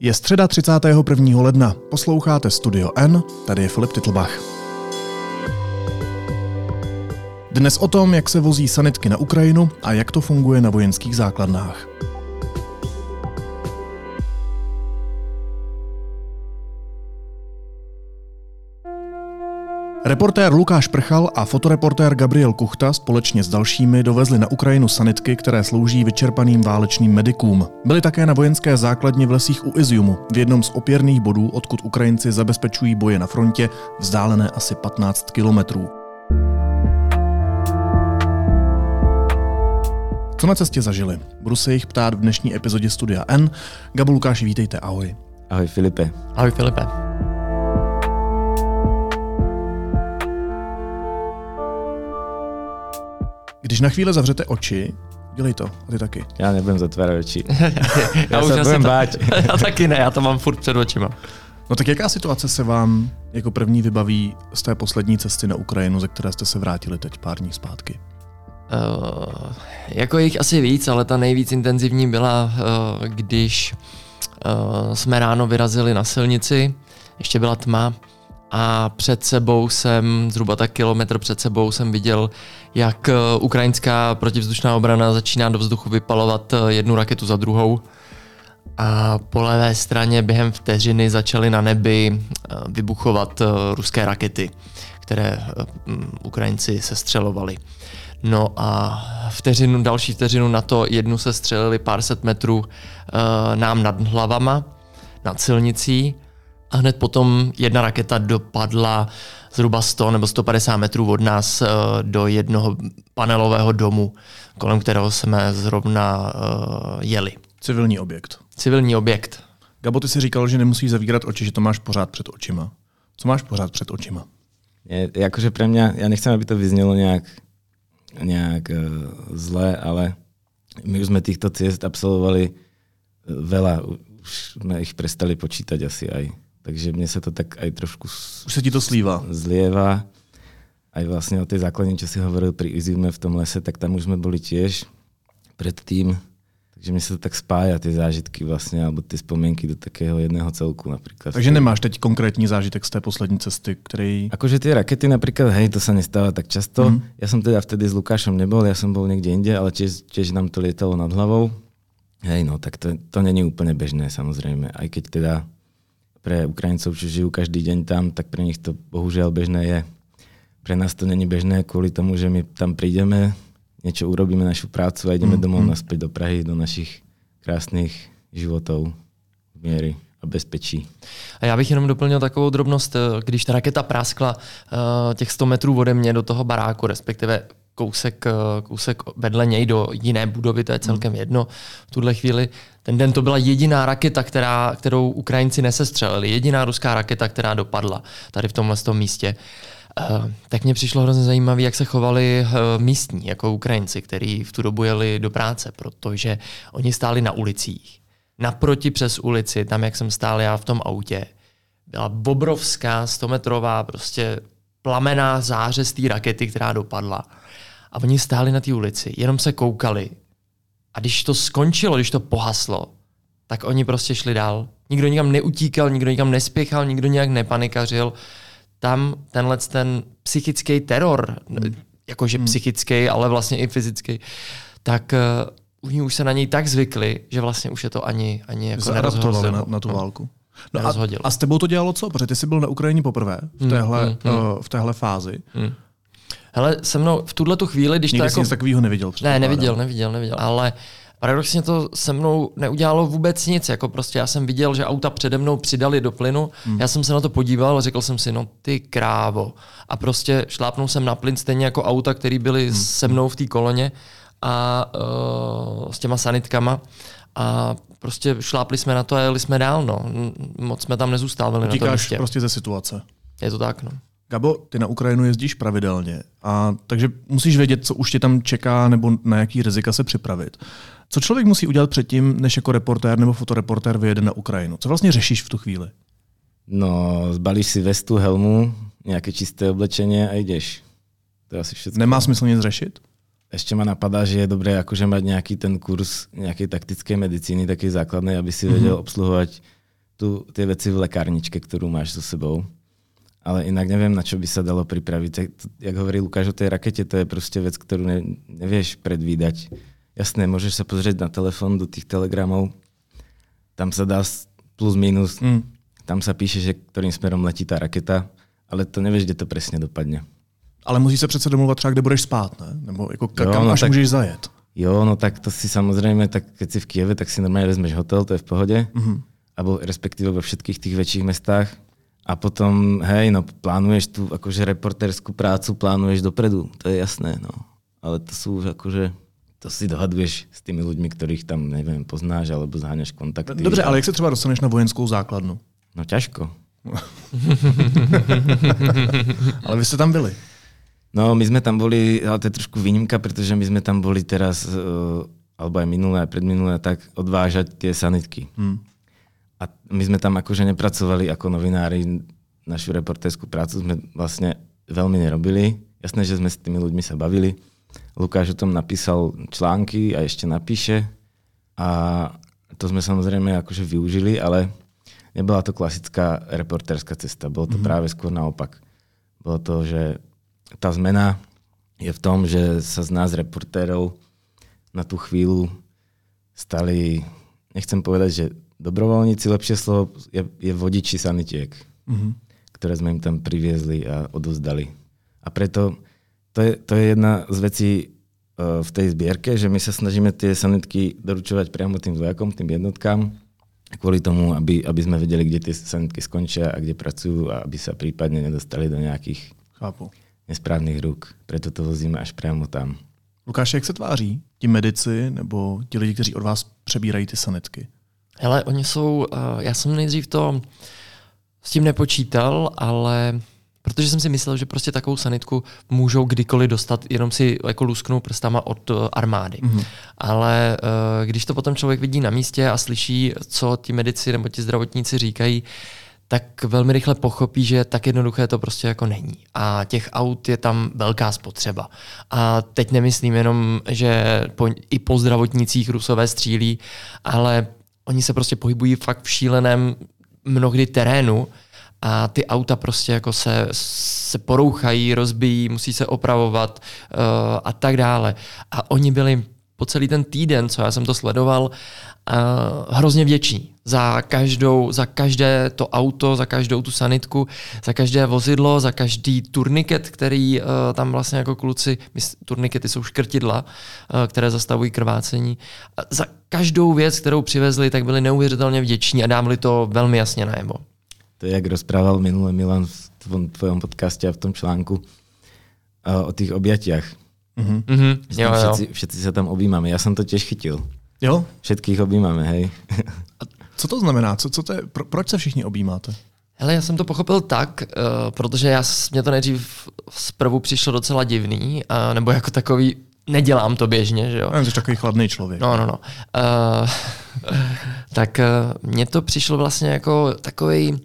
Je středa 31. ledna. Posloucháte Studio N, tady je Filip Titlbach. Dnes o tom, jak se vozí sanitky na Ukrajinu a jak to funguje na vojenských základnách. Reportér Lukáš Prchal a fotoreportér Gabriel Kuchta společně s dalšími dovezli na Ukrajinu sanitky, které slouží vyčerpaným válečným medikům. Byli také na vojenské základně v lesích u Iziumu, v jednom z opěrných bodů, odkud Ukrajinci zabezpečují boje na frontě, vzdálené asi 15 kilometrů. Co na cestě zažili? Budu se jich ptát v dnešní epizodě Studia N. Gabu Lukáši, vítejte, ahoj. Ahoj Filipe. Ahoj Filipe. Když na chvíli zavřete oči, dělej to, a ty taky. Já nebudem zatvárat oči. já, já se budem to, bát. já taky ne, já to mám furt před očima. No tak jaká situace se vám jako první vybaví z té poslední cesty na Ukrajinu, ze které jste se vrátili teď pár dní zpátky? Uh, jako jich asi víc, ale ta nejvíc intenzivní byla, uh, když uh, jsme ráno vyrazili na silnici, ještě byla tma a před sebou jsem, zhruba tak kilometr před sebou jsem viděl, jak ukrajinská protivzdušná obrana začíná do vzduchu vypalovat jednu raketu za druhou. A po levé straně během vteřiny začaly na nebi vybuchovat ruské rakety, které Ukrajinci sestřelovali. No a vteřinu, další vteřinu na to jednu se střelili pár set metrů nám nad hlavama, nad silnicí a hned potom jedna raketa dopadla zhruba 100 nebo 150 metrů od nás uh, do jednoho panelového domu, kolem kterého jsme zrovna uh, jeli. Civilní objekt. Civilní objekt. Gabo, ty si říkal, že nemusíš zavírat oči, že to máš pořád před očima. Co máš pořád před očima? Je, jakože pre mňa, ja nechcem, aby to vyznelo nejak nejak uh, zle, ale my už sme týchto ciest absolvovali veľa, už sme ich prestali počítať asi aj. Takže mne sa to tak aj trošku... Už sa ti to slíva. Zlieva. Aj vlastne o tej základne, čo si hovoril pri Iziume v tom lese, tak tam už sme boli tiež predtým. Takže mi sa to tak spája, ty zážitky vlastně, alebo ty vzpomínky do takého jedného celku například. Takže nemáš teď konkrétní zážitek z té poslední cesty, který... Akože ty rakety například, hej, to sa nestáva tak často. Mm. Ja som teda vtedy s Lukášom nebol, ja som bol niekde inde, ale tiež, tiež nám to lietalo nad hlavou. Hej, no, tak to, to není úplne bežné samozrejme. Aj keď teda pre Ukrajincov, čo žijú každý deň tam, tak pre nich to bohužiaľ bežné je. Pre nás to není bežné kvôli tomu, že my tam prídeme, niečo urobíme našu prácu a ideme mm, domov mm. naspäť do Prahy, do našich krásných životů v míry a bezpečí. A já bych jenom doplnil takovou drobnost, když ta raketa práskla uh, těch 100 metrů ode mě do toho baráku, respektive kousek, kousek vedle něj do jiné budovy, to je celkem mm. jedno v tuhle chvíli. Ten den to byla jediná raketa, která, kterou Ukrajinci nesestřelili, jediná ruská raketa, která dopadla tady v tomhle místě. Uh, Uh, tak mě přišlo hrozně zajímavé, jak se chovali uh, místní, jako Ukrajinci, kteří v tu dobu jeli do práce, protože oni stáli na ulicích. Naproti přes ulici, tam, jak jsem stál já v tom autě, byla obrovská 100-metrová prostě plamená záře z té rakety, která dopadla. A oni stáli na té ulici, jenom se koukali. A když to skončilo, když to pohaslo, tak oni prostě šli dál. Nikdo nikam neutíkal, nikdo nikam nespěchal, nikdo nějak nepanikařil tam tenhle ten psychický teror, hmm. jakože hmm. psychický, ale vlastně i fyzický, tak uh, oni už se na něj tak zvykli, že vlastně už je to ani, ani jako nerozhodilo. Na, na tu válku. No a, a s tebou to dělalo co? Protože ty jsi byl na Ukrajině poprvé v hmm, téhle, hmm, hmm, uh, v téhle fázi. Hmm. Hele, se mnou v tuhle tu chvíli, když Nikdy to jako... nic takového neviděl. Ne, neviděl, neviděl, neviděl. Ale paradoxně to se mnou neudělalo vůbec nic. Jako prostě já jsem viděl, že auta přede mnou přidali do plynu, hmm. já jsem se na to podíval a řekl jsem si, no ty krávo. A prostě šlápnul jsem na plyn stejně jako auta, které byly hmm. se mnou v té koloně a uh, s těma sanitkama. A prostě šlápli jsme na to a jeli jsme dál. No. Moc jsme tam nezůstávali Utíkáš na tom místě. prostě ze situace. Je to tak, no. Gabo, ty na Ukrajinu jezdíš pravidelně, a takže musíš vědět, co už tě tam čeká nebo na jaký rizika se připravit. Co člověk musí udělat předtím, než jako reportér nebo fotoreportér vyjede na Ukrajinu? Co vlastně řešíš v tu chvíli? No, zbalíš si vestu, helmu, nějaké čisté oblečení a jdeš. To je asi všechno. Nemá smysl nic řešit? Ještě ma napadá, že je dobré akože mať nějaký ten kurz nějaké taktické medicíny, taký základný, aby si mm-hmm. vedel obsluhovať tu, tie veci v lekárničke, ktorú máš so sebou. Ale inak neviem, na čo by sa dalo pripraviť. Tak, jak hovorí Lukáš o tej rakete, to je proste vec, ktorú ne, nevieš predvídať. Jasné, môžeš sa pozrieť na telefón do tých telegramov, tam sa dá plus minus, mm. tam sa píše, že ktorým smerom letí tá raketa, ale to nevieš, kde to presne dopadne. Ale musí se přece domluvat třeba, kde budeš spát, ne? Nebo jako kam jo, no až tak, můžeš zajet. Jo, no tak to si samozrejme, tak keď si v Kieve, tak si normálne vezmeš hotel, to je v pohode. Mm-hmm. Alebo respektíve vo všetkých tých väčších mestách. A potom, hej, no plánuješ tu akože reporterskú prácu, plánuješ dopredu, to je jasné, no. Ale to sú už akože, to si dohaduješ s tými ľuďmi, ktorých tam, neviem, poznáš, alebo zháňaš kontakty. Dobře, ale jak se třeba dostaneš na vojenskou základnu? No ťažko. ale vy jste tam byli. No, my sme tam boli, ale to je trošku výnimka, pretože my sme tam boli teraz, uh, alebo aj minulé, aj predminulé, tak odvážať tie sanitky. Hmm. A my sme tam akože nepracovali ako novinári, našu reportérskú prácu sme vlastne veľmi nerobili. Jasné, že sme s tými ľuďmi sa bavili. Lukáš o tom napísal články a ešte napíše. A to sme samozrejme akože využili, ale nebola to klasická reportérska cesta. Bolo to mm-hmm. práve skôr naopak. Bolo to, že tá zmena je v tom, že sa z nás reportérov na tú chvíľu stali, nechcem povedať, že dobrovoľníci, lepšie slovo je, je vodiči sanitiek, mm-hmm. ktoré sme im tam priviezli a odovzdali. A preto to je, to je jedna z vecí uh, v tej zbierke, že my sa snažíme tie sanitky doručovať priamo tým vojakom, tým jednotkám, kvôli tomu, aby, aby sme vedeli, kde tie sanitky skončia a kde pracujú a aby sa prípadne nedostali do nejakých Chápu nesprávných ruk. Preto to vozíme až přímo tam. Lukáš, jak se tváří ti medici nebo ti lidi, kteří od vás přebírají ty sanitky? Hele, oni jsou, uh, já jsem nejdřív to s tím nepočítal, ale protože jsem si myslel, že prostě takovou sanitku můžou kdykoliv dostat, jenom si jako lusknou prstama od uh, armády. Mm-hmm. Ale uh, když to potom člověk vidí na místě a slyší, co ti medici nebo ti zdravotníci říkají, tak velmi rychle pochopí, že tak jednoduché to prostě jako není. A těch aut je tam velká spotřeba. A teď nemyslím jenom, že po, i po zdravotnicích rusové střílí, ale oni se prostě pohybují fakt v šíleném mnohdy terénu a ty auta prostě jako se, se porouchají, rozbijí, musí se opravovat uh, a tak dále. A oni byli po celý ten týden, co já jsem to sledoval, uh, hrozně vděční za, každou, za každé to auto, za každou tu sanitku, za každé vozidlo, za každý turniket, který uh, tam vlastně jako kluci, turnikety jsou škrtidla, uh, které zastavují krvácení. Uh, za každou věc, kterou přivezli, tak byli neuvěřitelně vděční a dávali to velmi jasně najevo. To je, jak rozprával minule Milan v tvojom podcaste a v tom článku uh, o tých objatiach. Mm-hmm. Mm-hmm. Jo, všetci, jo. všetci sa tam objímame. Ja som to tiež chytil. Jo? Všetkých objímáme, hej. A co to znamená? Co, co to je? Pro, proč se všichni objímáte? Hele, já jsem to pochopil tak, uh, protože já, mě to nejdřív zprvu přišlo docela divný, uh, nebo jako takový, nedělám to běžně, že jo. Jsi takový chladný člověk. No, no, no. Uh, tak uh, mně to přišlo vlastně jako takový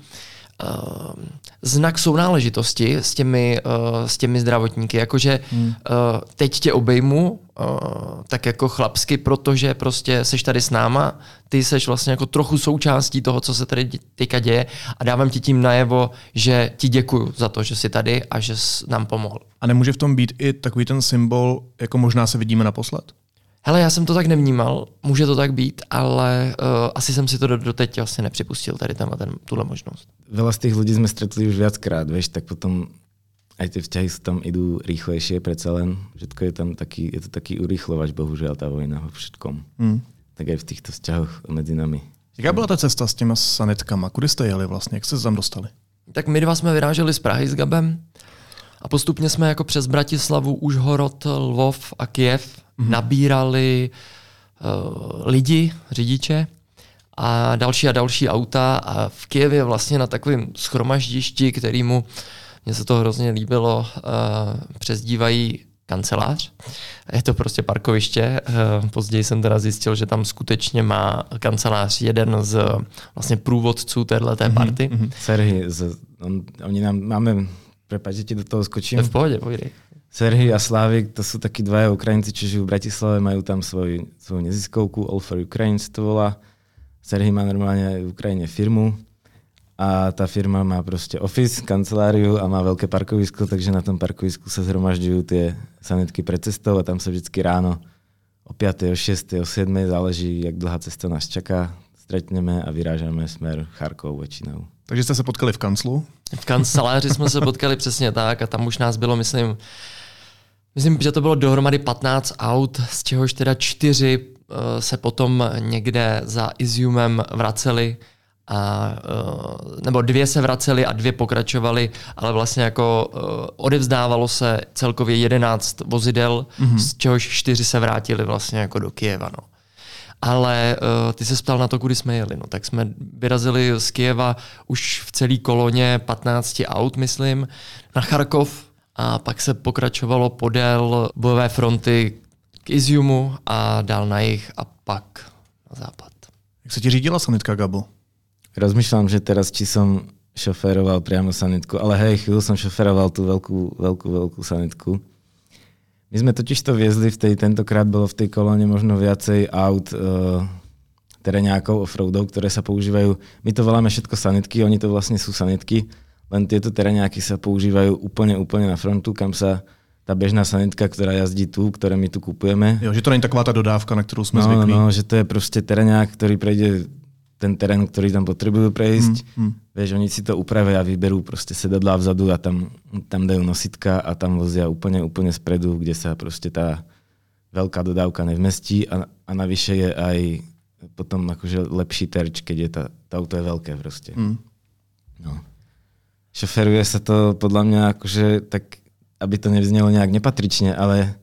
uh, znak sounáležitosti s těmi, uh, s těmi zdravotníky. Jakože hmm. uh, teď tě obejmu uh, tak jako chlapsky, protože prostě seš tady s náma, ty seš vlastně jako trochu součástí toho, co se tady teďka děje a dávám ti tím najevo, že ti děkuju za to, že jsi tady a že jsi nám pomohl. A nemůže v tom být i takový ten symbol, jako možná se vidíme naposled? Hele, já jsem to tak nevnímal, může to tak být, ale uh, asi jsem si to doteď vlastně nepřipustil, tady tam ten, tuhle možnost. Veľa z těch lidí jsme stretli už viackrát, vieš, tak potom aj tie vzťahy tam idú rýchlejšie, predsa len všetko je tam taký, je to taký urýchlovač, bohužiaľ, tá vojna vo všetkom. Hmm. Tak aj v týchto vzťahoch medzi nami. Jaká byla ta cesta s těma sanitkama? Kudy jste jeli vlastně? Jak jste se tam dostali? Tak my dva jsme vyráželi z Prahy s Gabem a postupně jsme jako přes Bratislavu, Užhorod, Lvov a Kiev mm-hmm. nabírali uh, lidi, řidiče a další a další auta a v Kijevě vlastně na takovém schromaždišti, kterýmu mně se to hrozně líbilo, uh, přezdívají kancelář. Je to prostě parkoviště. Uh, později jsem teda zjistil, že tam skutečně má kancelář jeden z vlastně průvodců téhleté mm-hmm, party. Mm-hmm. Serhy, z, on, oni nám máme, prepáč, že ti do toho skočím. To v pohodě, povídej. Serhy a Slávik, to sú takí dvaja Ukrajinci, čo žijú v Bratislave, majú tam svoj, svoju neziskovku, All for Ukraine to volá. Serhý má normálne aj v Ukrajine firmu a tá firma má proste office, kanceláriu a má veľké parkovisko, takže na tom parkovisku sa zhromažďujú tie sanitky pre cestou a tam sa vždycky ráno o 5., o 6., o 7. záleží, jak dlhá cesta nás čaká, stretneme a vyrážame smer Charkov väčšinou. Takže jste se potkali v kanclu? V kanceláři jsme se potkali přesně tak a tam už nás bylo, myslím, myslím, že to bylo dohromady 15 aut, z čehož teda čtyři uh, se potom někde za Iziumem vraceli a, uh, nebo dvě se vracely a dvě pokračovaly, ale vlastně jako uh, odevzdávalo se celkově 11 vozidel, mm-hmm. z čehož čtyři se vrátili vlastně jako do Kijeva. No. Ale uh, ty se ptal na to, kudy jsme jeli. No. Tak jsme vyrazili z Kijeva už v celé koloně 15 aut, myslím, na Charkov a pak se pokračovalo podél bojové fronty k Iziumu a dál na jih a pak na západ. Jak se ti řídila sanitka, Gabo? Rozmýšľam, že teraz, či som šoféroval priamo sanitku, ale hej, chvíľu som šoféroval tú veľkú, veľkú, veľkú sanitku. My sme totiž to viezli v tej, tentokrát bolo v tej kolóne možno viacej aut uh, tereňákov offroadov, ktoré sa používajú. My to voláme všetko sanitky, oni to vlastne sú sanitky, len tieto tereňáky sa používajú úplne, úplne na frontu, kam sa tá bežná sanitka, ktorá jazdí tu, ktoré my tu kupujeme. Jo, že to není taková ta dodávka, na kterou jsme no, zvyklí. No, že to je prostě tereňák, ktorý prejde ten terén, ktorý tam potrebujú prejsť. Mm, mm. Vieš, oni si to upravia a vyberú proste sedadlá vzadu a tam, tam dajú nositka a tam vozia úplne, úplne spredu, kde sa proste tá veľká dodávka nevmestí a, a navyše je aj potom akože lepší terč, keď je tá, tá auto je veľké proste. Mm. No. Šoferuje sa to podľa mňa akože tak, aby to nevznelo nejak nepatrične, ale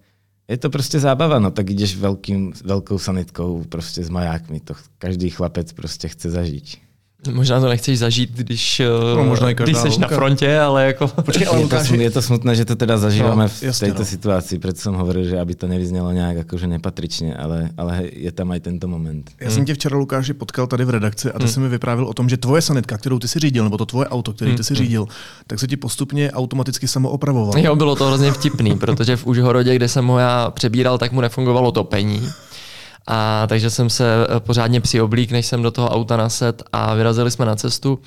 je to prostě zábava, no tak ideš veľkým, veľkou sanitkou prostě s majákmi, to každý chlapec prostě chce zažít. Možná to nechceš zažít, když, no, možná když jsi na frontě, ale jako... Počkej, ale je, to, je to smutné, že to teda zažíváme no, v tejto no. situaci, preto som hovoril, že aby to nevyznělo nějak jakože nepatričně, ale, ale je tam aj tento moment. Já hmm. jsem tě včera, Lukáši, potkal tady v redakci a ty hmm. jsi mi vyprávil o tom, že tvoje sanitka, kterou ty si řídil, nebo to tvoje auto, který ty si hmm. řídil, tak se ti postupně automaticky samoopravovalo. Jo, bylo to hrozně vtipný, protože v Užhorodě, kde jsem ho já přebíral, tak mu nefungovalo topení. A takže jsem se eh, pořádně přioblík, než jsem do toho auta naset a vyrazili jsme na cestu.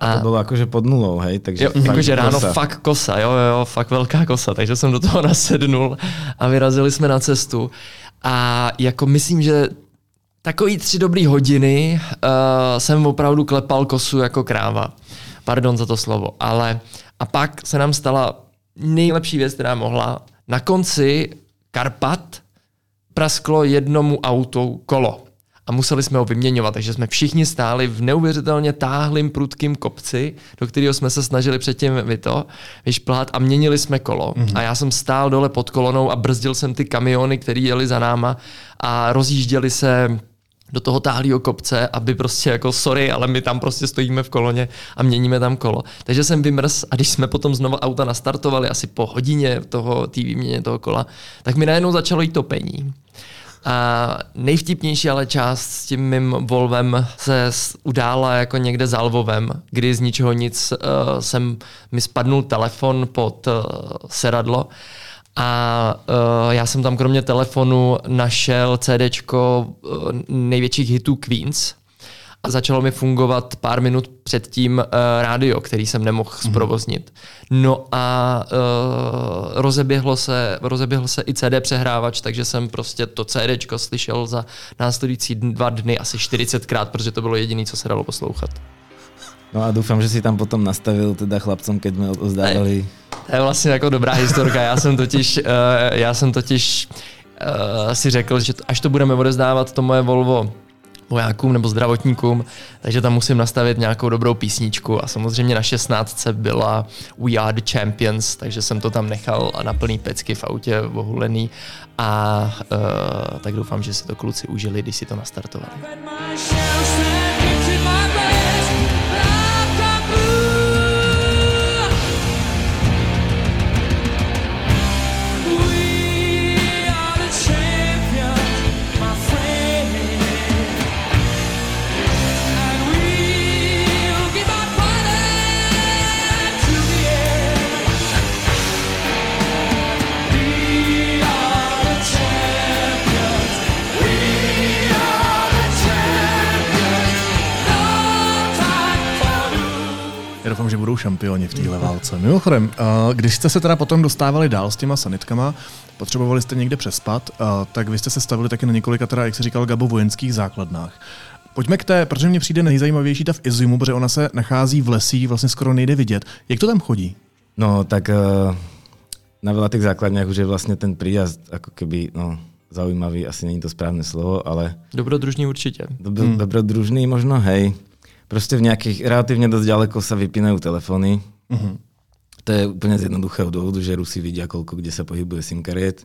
A to bylo jakože pod nulou, hej? Takže jo, jakože ráno kosa. fakt kosa, jo, jo, fakt velká kosa, takže jsem do toho nasednul a vyrazili jsme na cestu. A jako myslím, že takový tři dobrý hodiny uh, jsem opravdu klepal kosu jako kráva. Pardon za to slovo. Ale a pak se nám stala nejlepší věc, která mohla. Na konci Karpat prasklo jednomu autu kolo a museli jsme ho vyměňovat, takže jsme všichni stáli v neuvěřitelně táhlým prudkým kopci, do kterého jsme se snažili předtím to, vyšplhat a měnili jsme kolo. Mm-hmm. A já jsem stál dole pod kolonou a brzdil jsem ty kamiony, které jeli za náma a rozjížděli se do toho táhlého kopce, aby prostě jako sorry, ale my tam prostě stojíme v koloně a měníme tam kolo. Takže jsem vymrz a když jsme potom znovu auta nastartovali asi po hodině toho té výměně toho kola, tak mi najednou začalo jít topení. A nejvtipnější ale část s tím mým Volvem se udála jako někde za Lvovem, kdy z ničeho nic uh, jsem mi spadnul telefon pod uh, seradlo a uh, já jsem tam kromě telefonu našel CDčko uh, největších hitů Queens, a začalo mi fungovat pár minut předtím uh, rádio, který jsem nemohl mm-hmm. zprovoznit. No a uh, rozeběhlo, se, rozeběhlo se i CD přehrávač, takže jsem prostě to CD slyšel za následující dva dny asi 40krát, protože to bylo jediné, co se dalo poslouchat. No a doufám, že si tam potom nastavil teda chlapcom, keď jsme ozdávali. To je vlastně jako dobrá historka. Já jsem totiž, uh, já jsem totiž uh, si řekl, že až to budeme odezdávat to moje Volvo vojákům nebo zdravotníkům, takže tam musím nastavit nějakou dobrou písničku a samozřejmě na 16 byla We Are the Champions, takže jsem to tam nechal a na plný pecky v autě ohulený a uh, tak doufám, že si to kluci užili, když si to nastartovali. Já doufám, že budou šampioni v téhle válce. Mimochodem, eh, když jste se teda potom dostávali dál s těma sanitkama, potřebovali jste někde přespat, eh, tak vy jste se stavili taky na několika, teda, jak se říkal Gabo, vojenských základnách. Pojďme k té, protože mě přijde nejzajímavější ta v Iziumu, protože ona se nachází v lesích, vlastně skoro nejde vidět. Jak to tam chodí? No, tak uh, na veľa tých základniach už je vlastne ten príjazd ako keby, no, zaujímavý, asi není to správne slovo, ale... Dobrodružný určitě. Dob- hmm. Dobrodružný možno, hej. Proste v nejakých, relatívne dosť ďaleko sa vypínajú telefóny. Mm-hmm. To je úplne z jednoduchého dôvodu, že Rusi vidia, koľko kde sa pohybuje SIM kariet.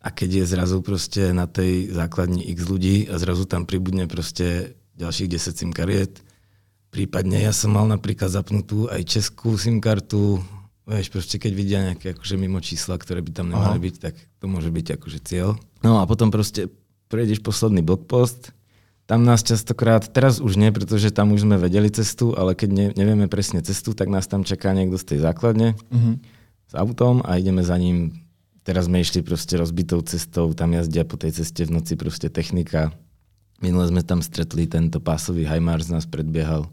A keď je zrazu proste na tej základni x ľudí a zrazu tam pribudne proste ďalších 10 SIM kariet, prípadne ja som mal napríklad zapnutú aj českú SIM kartu, Vieš, proste keď vidia nejaké akože mimo čísla, ktoré by tam nemali Aha. byť, tak to môže byť akože cieľ. No a potom proste prejdeš posledný blogpost, tam nás častokrát, teraz už nie, pretože tam už sme vedeli cestu, ale keď ne, nevieme presne cestu, tak nás tam čaká niekto z tej základne mm-hmm. s autom a ideme za ním. Teraz sme išli proste rozbitou cestou, tam jazdia po tej ceste v noci proste technika. Minule sme tam stretli tento pásový Hajmars nás predbiehal.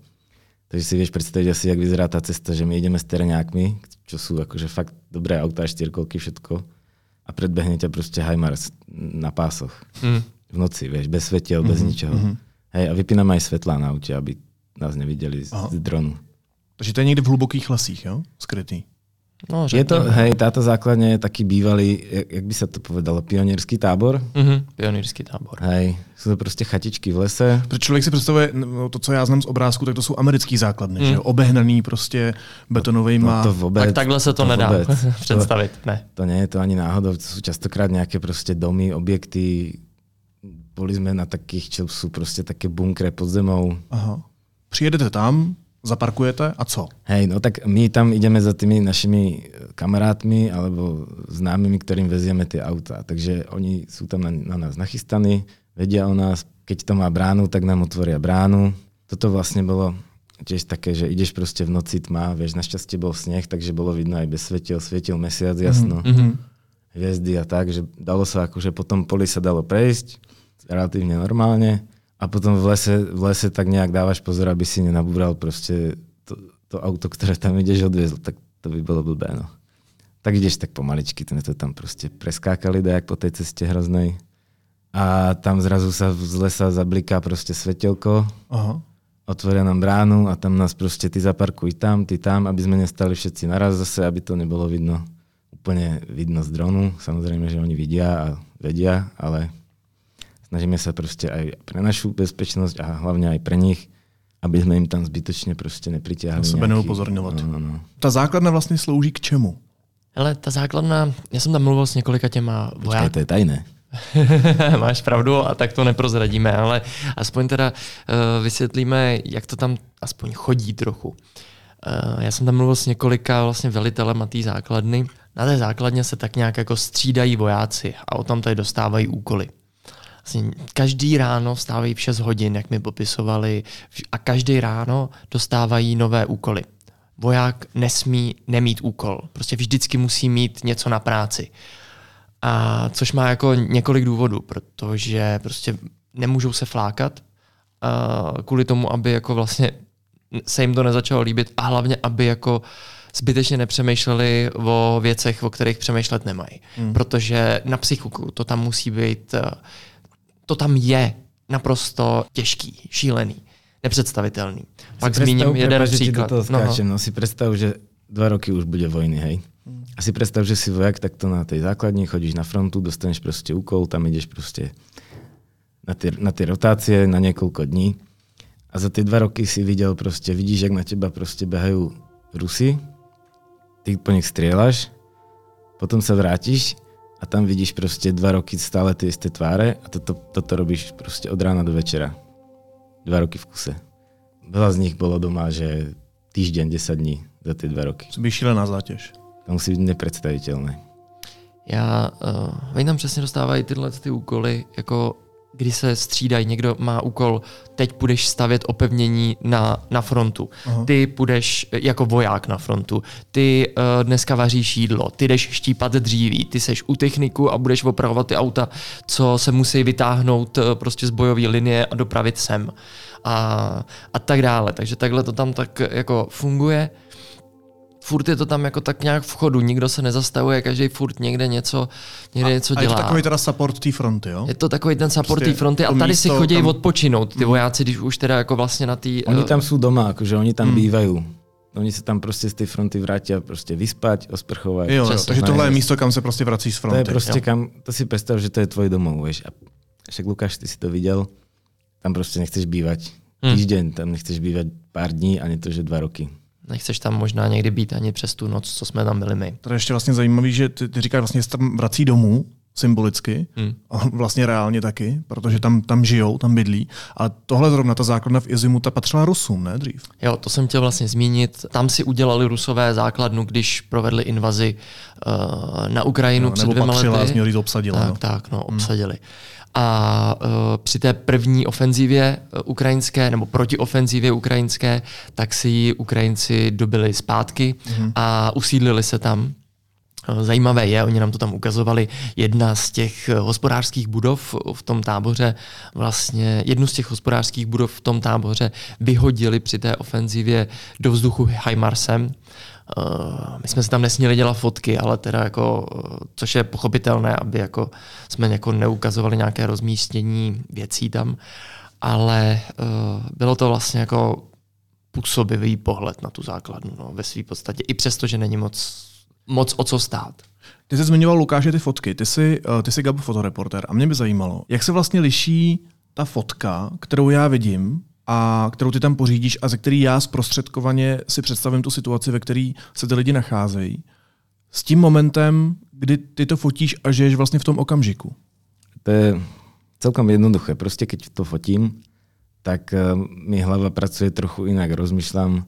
Takže si vieš predstaviť asi, jak vyzerá tá cesta, že my ideme s tereňákmi, čo sú akože fakt dobré autá, štyrkolky, všetko a predbehne ťa proste Hajmars na pásoch. Mm v noci, vieš, bez svetiel, mm-hmm, bez mhm, ničeho. Mm-hmm. Hej, a vypínam aj svetlá na aute, aby nás nevideli z, z dronu. Takže to je někde v hlubokých lesích, jo? Skrytý. No, je to, hej, táto základňa je taký bývalý, jak, jak by sa to povedalo, pionierský tábor. Mm-hmm, pionierský tábor. Hej, sú to prostě chatičky v lese. Protože člověk si představuje, no, to, co já znám z obrázku, tak to jsou americký základny, mm. že obehnaný prostě betonovými. No, to vůbec, tak takhle se to, to nedá vůbec. představit, ne. To, to nie je to ani náhodou, to sú častokrát nějaké prostě domy, objekty, boli sme na takých, čo sú proste také bunkre pod zemou. Aha. Přijedete tam, zaparkujete a co? Hej, no tak my tam ideme za tými našimi kamarátmi alebo známymi, ktorým vezieme tie auta. Takže oni sú tam na, na nás nachystaní, vedia o nás. Keď to má bránu, tak nám otvoria bránu. Toto vlastne bolo tiež také, že ideš proste v noci tma, vieš, našťastie bol sneh, takže bolo vidno aj bez svetiel, svietil mesiac jasno, mm-hmm. hviezdy a tak, že dalo sa akože po tom poli sa dalo prejsť relatívne normálne a potom v lese, v lese tak nejak dávaš pozor, aby si nenabúral proste to, to auto, ktoré tam ideš odviezl, tak to by bolo blbé. No. Tak ideš tak pomaličky, sme to tam proste preskákali dajak po tej ceste hroznej. A tam zrazu sa z lesa zabliká proste svetelko, Aha. otvoria nám bránu a tam nás proste ty zaparkuj tam, ty tam, aby sme nestali všetci naraz zase, aby to nebolo vidno úplne vidno z dronu. Samozrejme, že oni vidia a vedia, ale snažíme sa proste aj pre našu bezpečnosť a hlavne aj pre nich, aby sme im tam zbytočne prostě nepritiahli. Na sebe neupozorňovat. No, no, no. Ta základna vlastně slouží k čemu? Hele, ta základna, já jsem tam mluvil s několika těma vojáky. to je tajné. Máš pravdu a tak to neprozradíme, ale aspoň teda uh, vysvětlíme, jak to tam aspoň chodí trochu. Uh, já jsem tam mluvil s několika vlastně velitelem a té základny. Na té základně se tak nějak jako střídají vojáci a o tam tady dostávají úkoly. Vlastně každý ráno vstávají v 6 hodin, jak mi popisovali, a každý ráno dostávají nové úkoly. Voják nesmí nemít úkol, prostě vždycky musí mít něco na práci. A což má jako několik důvodů, protože prostě nemůžou se flákat uh, kvůli tomu, aby jako vlastně se jim to nezačalo líbit a hlavně, aby jako zbytečně nepřemýšleli o věcech, o kterých přemýšlet nemají. Hmm. Protože na psychiku to tam musí být to tam je naprosto těžký, šílený, nepředstavitelný. Pak zmíním jeden příklad. Do toho skáčem, no, no. si představ, že dva roky už bude vojny, hej? A si predstav, že si vojak takto na tej základni, chodíš na frontu, dostaneš proste úkol, tam ideš proste na tie, na tie rotácie na niekoľko dní. A za tie dva roky si videl proste, vidíš, jak na teba proste behajú Rusy, ty po nich strieľaš, potom sa vrátiš a tam vidíš prostě dva roky stále ty isté tváre a toto, toto robíš prostě od rána do večera. Dva roky v kuse. Veľa z nich bolo doma, že týždeň, 10 dní za ty dva roky. To by šílená zátěž. To musí být nepředstavitelné. Já, uh, oni tam přesně dostávají tyhle ty úkoly jako kdy se střídají. Někdo má úkol, teď budeš stavět opevnění na, na frontu. Aha. Ty půjdeš jako voják na frontu. Ty uh, dneska vaříš jídlo. Ty jdeš štípat dříví. Ty seš u techniku a budeš opravovat ty auta, co se musí vytáhnout uh, prostě z bojové linie a dopravit sem. a, a tak dále. Takže takhle to tam tak jako funguje furt je to tam jako tak nějak v chodu, nikdo se nezastavuje, každý furt někde něco, někde a, něco dělá. A je to takový teda support té fronty, jo? Je to takový ten support prostě té fronty a tady si chodí tam... odpočinout ty mhm. vojáci, když už teda jako vlastně na té... Oni uh... tam jsou doma, jakože oni tam hmm. bývají. Oni se tam prostě z té fronty vrátí a prostě vyspať, osprchovat. Jo, jo, takže tohle je místo, kam se prostě vrací z fronty. To je prostě jo. kam, to si představ, že to je tvoj domov, víš. A však Lukáš, ty si to viděl, tam prostě nechceš bývat hmm. týždeň, tam nechceš bývat pár dní, ani to, že dva roky. Nechceš tam možná někdy být ani přes tu noc, co jsme tam byli my. To je ještě vlastně zajímavé, že ty, ty říkáš vlastně, že tam vrací domů, symbolicky, hmm. a vlastně reálně taky, protože tam, tam žijou, tam bydlí. Ale tohle zrovna, ta základna v Izimu, ta patřila Rusům, ne dřív? Jo, to jsem chtěl vlastně zmínit. Tam si udělali Rusové základnu, když provedli invazi uh, na Ukrajinu no, před dvěma lety. Nebo obsadila. Tak, no. tak, no, hmm. obsadili. Hmm. A uh, při té první ofenzívě uh, ukrajinské, nebo protiofenzívě ukrajinské, tak si ji Ukrajinci dobili zpátky mm-hmm. a usídlili se tam. Uh, zajímavé je, oni nám to tam ukazovali, jedna z těch hospodářských budov v tom táboře, vlastně jednu z těch hospodářských budov v tom táboře vyhodili při té ofenzivě do vzduchu Heimarsem. Uh, my jsme si tam nesměli dělat fotky, ale teda jako, což je pochopitelné, aby jako jsme jako neukazovali nějaké rozmístění věcí tam, ale bylo to vlastně jako působivý pohled na tu základnu no, ve své podstatě, i přesto, že není moc, moc o co stát. Ty jsi zmiňoval, Lukáše, ty fotky. Ty jsi, ty jsi Gabo fotoreporter a mě by zajímalo, jak se vlastně liší ta fotka, kterou já vidím, a kterou ty tam pořídíš a ze který já zprostředkovaně si představím tu situaci, ve které se ty lidi nacházejí, s tím momentem, kdy ty to fotíš a žiješ vlastně v tom okamžiku? To je celkom jednoduché. Prostě keď to fotím, tak uh, mi hlava pracuje trochu jinak. Rozmýšlám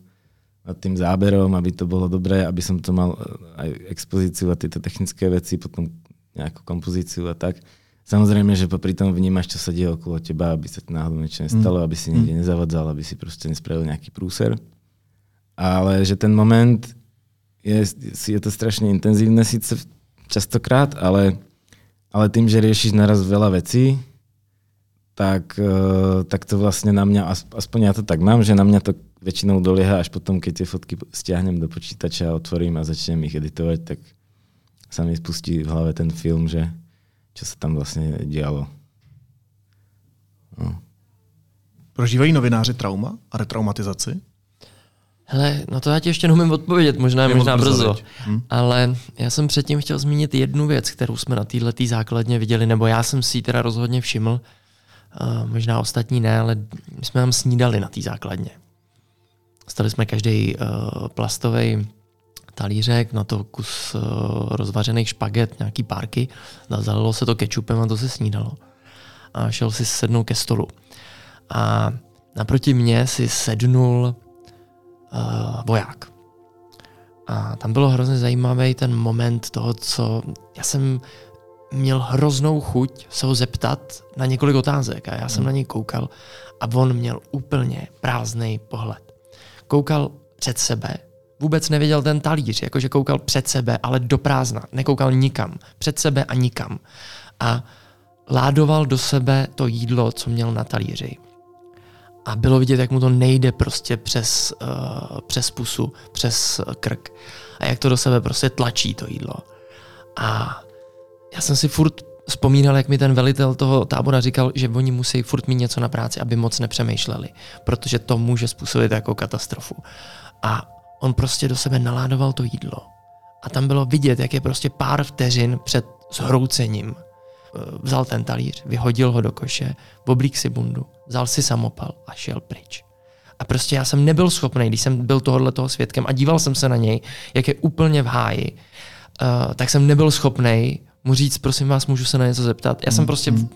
nad tým záberom, aby to bylo dobré, aby som to mal eh, aj expozíciu a tyto technické veci, potom nějakou kompozíciu a tak. Samozrejme, že popri tom vnímaš, čo sa deje okolo teba, aby sa náhodou niečo nestalo, mm. aby si niekde mm. nezavadzal, aby si proste nespravil nejaký prúser. Ale že ten moment je, je to strašne intenzívne síce častokrát, ale, ale tým, že riešiš naraz veľa vecí, tak, eh, tak to vlastne na mňa, aspoň ja to tak mám, že na mňa to väčšinou dolieha až potom, keď tie fotky stiahnem do počítača, otvorím a začnem ich editovať, tak sa mi spustí v hlave ten film, že čo se tam vlastně dělalo. No. Prožívají novináři trauma a retraumatizaci? Hele, no to já ti ještě neumím odpovědět, možná je možná brzo. brzo hm? Ale já jsem předtím chtěl zmínit jednu věc, kterou jsme na této základně viděli, nebo já jsem si ji teda rozhodně všiml. Možná ostatní ne, ale my jsme tam snídali na té základně. Stali jsme každý uh, plastový talířek, na to kus uh, rozvařených špaget, nějaký párky, zalilo se to kečupem a to se snídalo. A šel si sednout ke stolu. A naproti mně si sednul uh, voják. A tam bylo hrozně zajímavý ten moment toho, co já jsem měl hroznou chuť se ho zeptat na několik otázek a já jsem hmm. na něj koukal a on měl úplně prázdný pohled. Koukal před sebe vůbec neviděl ten talíř, jakože koukal před sebe, ale do prázdna, nekoukal nikam, před sebe a nikam. A ládoval do sebe to jídlo, co měl na talíři. A bylo vidět, jak mu to nejde prostě přes, uh, přes pusu, přes krk. A jak to do sebe prostě tlačí to jídlo. A já jsem si furt vzpomínal, jak mi ten velitel toho tábora říkal, že oni musí furt mít něco na práci, aby moc nepřemýšleli, protože to může způsobit jako katastrofu. A on prostě do sebe naládoval to jídlo. A tam bylo vidět, jak je prostě pár vteřin před zhroucením. Eh, vzal ten talíř, vyhodil ho do koše, oblík si bundu, vzal si samopal a šel pryč. A prostě já jsem nebyl schopný, když jsem byl tohohle toho svědkem a díval jsem se na něj, jak je úplně v háji, uh, tak jsem nebyl schopný mu říct, prosím vás, můžu se na něco zeptat. Já jsem mm, prostě mm.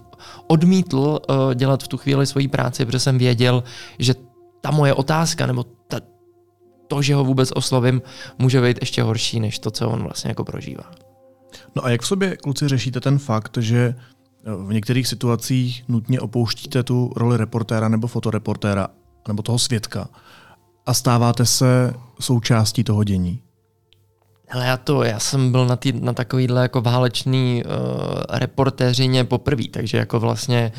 odmítl uh, dělat v tu chvíli svoji práci, protože jsem věděl, že ta moje otázka nebo ta, to, že ho vůbec oslovím, může být ještě horší, než to, co on vlastně jako prožívá. No a jak v sobě, kluci, řešíte ten fakt, že eh, v některých situacích nutně opouštíte tu roli reportéra nebo fotoreportéra, nebo toho svědka a stáváte se součástí toho dění? Hele, já to, já jsem byl na, tý, na takovýhle jako válečný uh, reportéřině poprvé, takže jako vlastně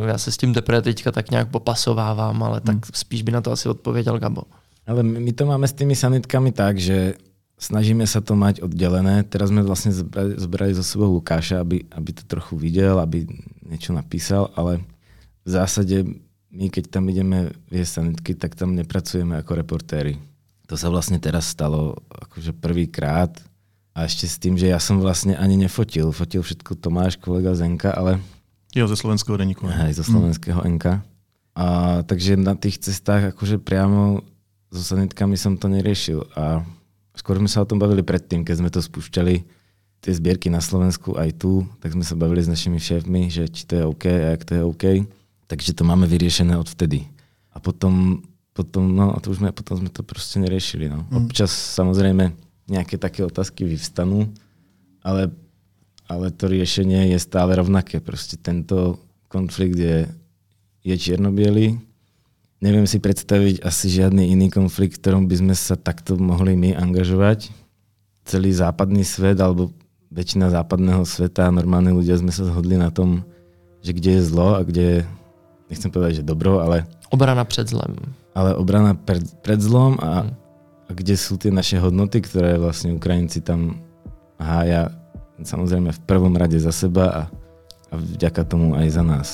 uh, já se s tím teprve teďka tak nějak popasovávám, ale tak hmm. spíš by na to asi odpověděl Gabo. Ale my to máme s tými sanitkami tak, že snažíme sa to mať oddelené. Teraz sme vlastne zbrali, zbrali zo sebou Lukáša, aby, aby to trochu videl, aby niečo napísal, ale v zásade my, keď tam ideme viesť sanitky, tak tam nepracujeme ako reportéri. To sa vlastne teraz stalo akože prvýkrát a ešte s tým, že ja som vlastne ani nefotil. Fotil všetko Tomáš, kolega Zenka, ale... Jo, ze slovenského deníku. Hej, zo slovenského mm. NK. A, takže na tých cestách akože priamo so sanitkami som to neriešil. A skôr sme sa o tom bavili predtým, keď sme to spúšťali tie zbierky na Slovensku aj tu, tak sme sa bavili s našimi šéfmi, že či to je OK a jak to je OK. Takže to máme vyriešené odvtedy. A potom potom, no, a to už sme, potom sme to proste neriešili. No. Mm. Občas samozrejme nejaké také otázky vyvstanú, ale, ale to riešenie je stále rovnaké. Proste tento konflikt je, je čierno-bielý. Neviem si predstaviť asi žiadny iný konflikt, v ktorom by sme sa takto mohli my angažovať. Celý západný svet, alebo väčšina západného sveta a normálni ľudia sme sa zhodli na tom, že kde je zlo a kde je, nechcem povedať, že dobro, ale... Obrana před zlem ale obrana pred, pred zlom a, a kde sú tie naše hodnoty, ktoré vlastne Ukrajinci tam hája samozrejme v prvom rade za seba a, a vďaka tomu aj za nás.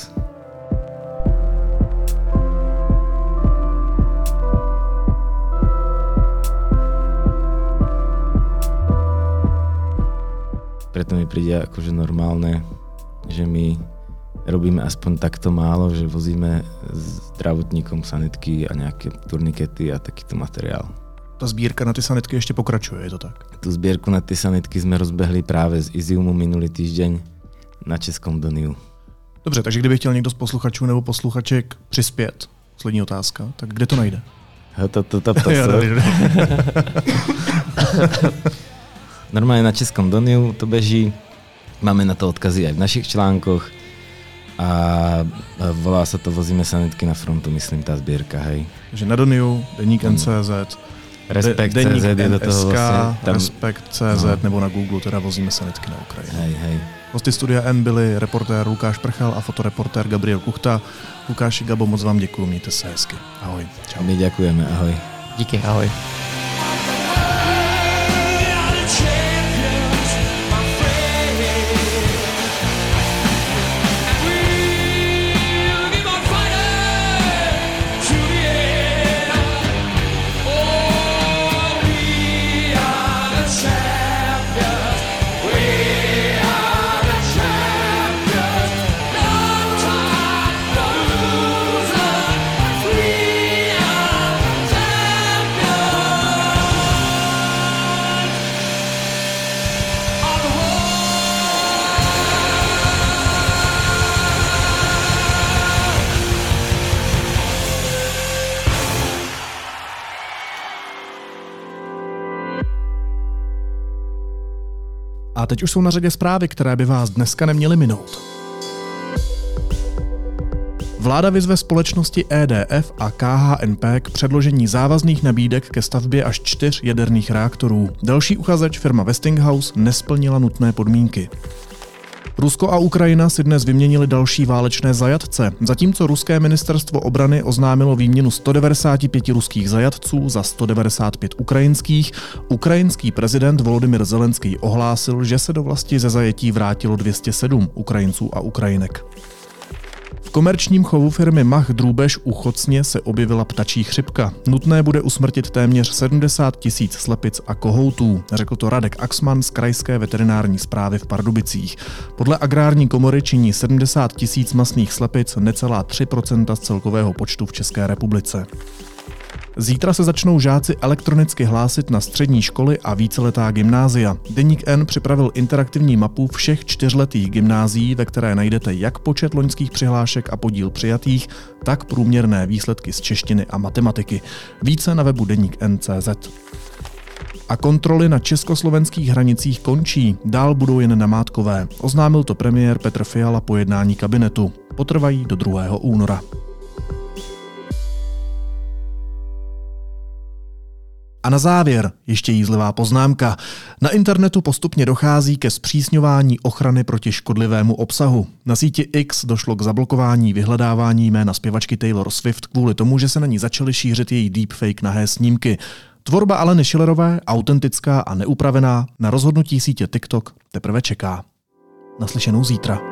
Preto mi príde akože normálne, že my robíme aspoň takto málo, že vozíme zdravotníkom sanitky a nějaké turnikety a takýto materiál. Ta sbírka na ty sanitky ještě pokračuje, je to tak? Tu sbírku na ty sanitky jsme rozbehli právě z Iziumu minulý týždeň na Českom Doniu. Dobře, takže kdyby chtěl někdo z posluchačů nebo posluchaček přispět, poslední otázka, tak kde to najde? To, to, to, to, Normálně na Českom Doniu to beží, máme na to odkazy aj v našich článkoch, a volá sa to Vozíme sanitky na frontu, myslím, tá zbierka, hej. Že na Doniu, Deník NCZ, Respekt de, CZ je do toho vlastně, tam... Respekt CZ no. nebo na Google, teda Vozíme sanitky na Ukrajinu. Hej, hej. Hosty Studia N byli reportér Lukáš Prchal a fotoreportér Gabriel Kuchta. Lukáši Gabo, moc vám děkuji, mějte se hezky. Ahoj. Čau. My děkujeme, ahoj. Díky, ahoj. A teď už jsou na řadě zprávy, které by vás dneska neměly minout. Vláda vyzve společnosti EDF a KHNP k předložení závazných nabídek ke stavbě až čtyř jaderných reaktorů. Další uchazeč firma Westinghouse nesplnila nutné podmínky. Rusko a Ukrajina si dnes vyměnili další válečné zajatce, zatímco ruské ministerstvo obrany oznámilo výměnu 195 ruských zajatců za 195 ukrajinských. Ukrajinský prezident Volodymyr Zelenský ohlásil, že se do vlasti ze zajetí vrátilo 207 Ukrajinců a Ukrajinek komerčním chovu firmy Mach Drůbež u Chocně se objevila ptačí chřipka. Nutné bude usmrtit téměř 70 tisíc slepic a kohoutů, řekl to Radek Axman z Krajské veterinární zprávy v Pardubicích. Podle agrární komory činí 70 tisíc masných slepic necelá 3% z celkového počtu v České republice. Zítra se začnou žáci elektronicky hlásit na střední školy a víceletá gymnázia. Deník N připravil interaktivní mapu všech čtyřletých gymnázií, ve které najdete jak počet loňských přihlášek a podíl přijatých, tak průměrné výsledky z češtiny a matematiky. Více na webu Deník N.cz. A kontroly na československých hranicích končí, dál budou jen namátkové. Oznámil to premiér Petr Fiala po jednání kabinetu. Potrvají do 2. února. A na závěr ještě jízlivá poznámka. Na internetu postupně dochází ke zpřísňování ochrany proti škodlivému obsahu. Na síti X došlo k zablokování vyhledávání jména zpěvačky Taylor Swift kvůli tomu, že se na ní začaly šířit její deepfake nahé snímky. Tvorba Aleny Schillerové, autentická a neupravená, na rozhodnutí sítě TikTok teprve čeká. Naslyšenou zítra.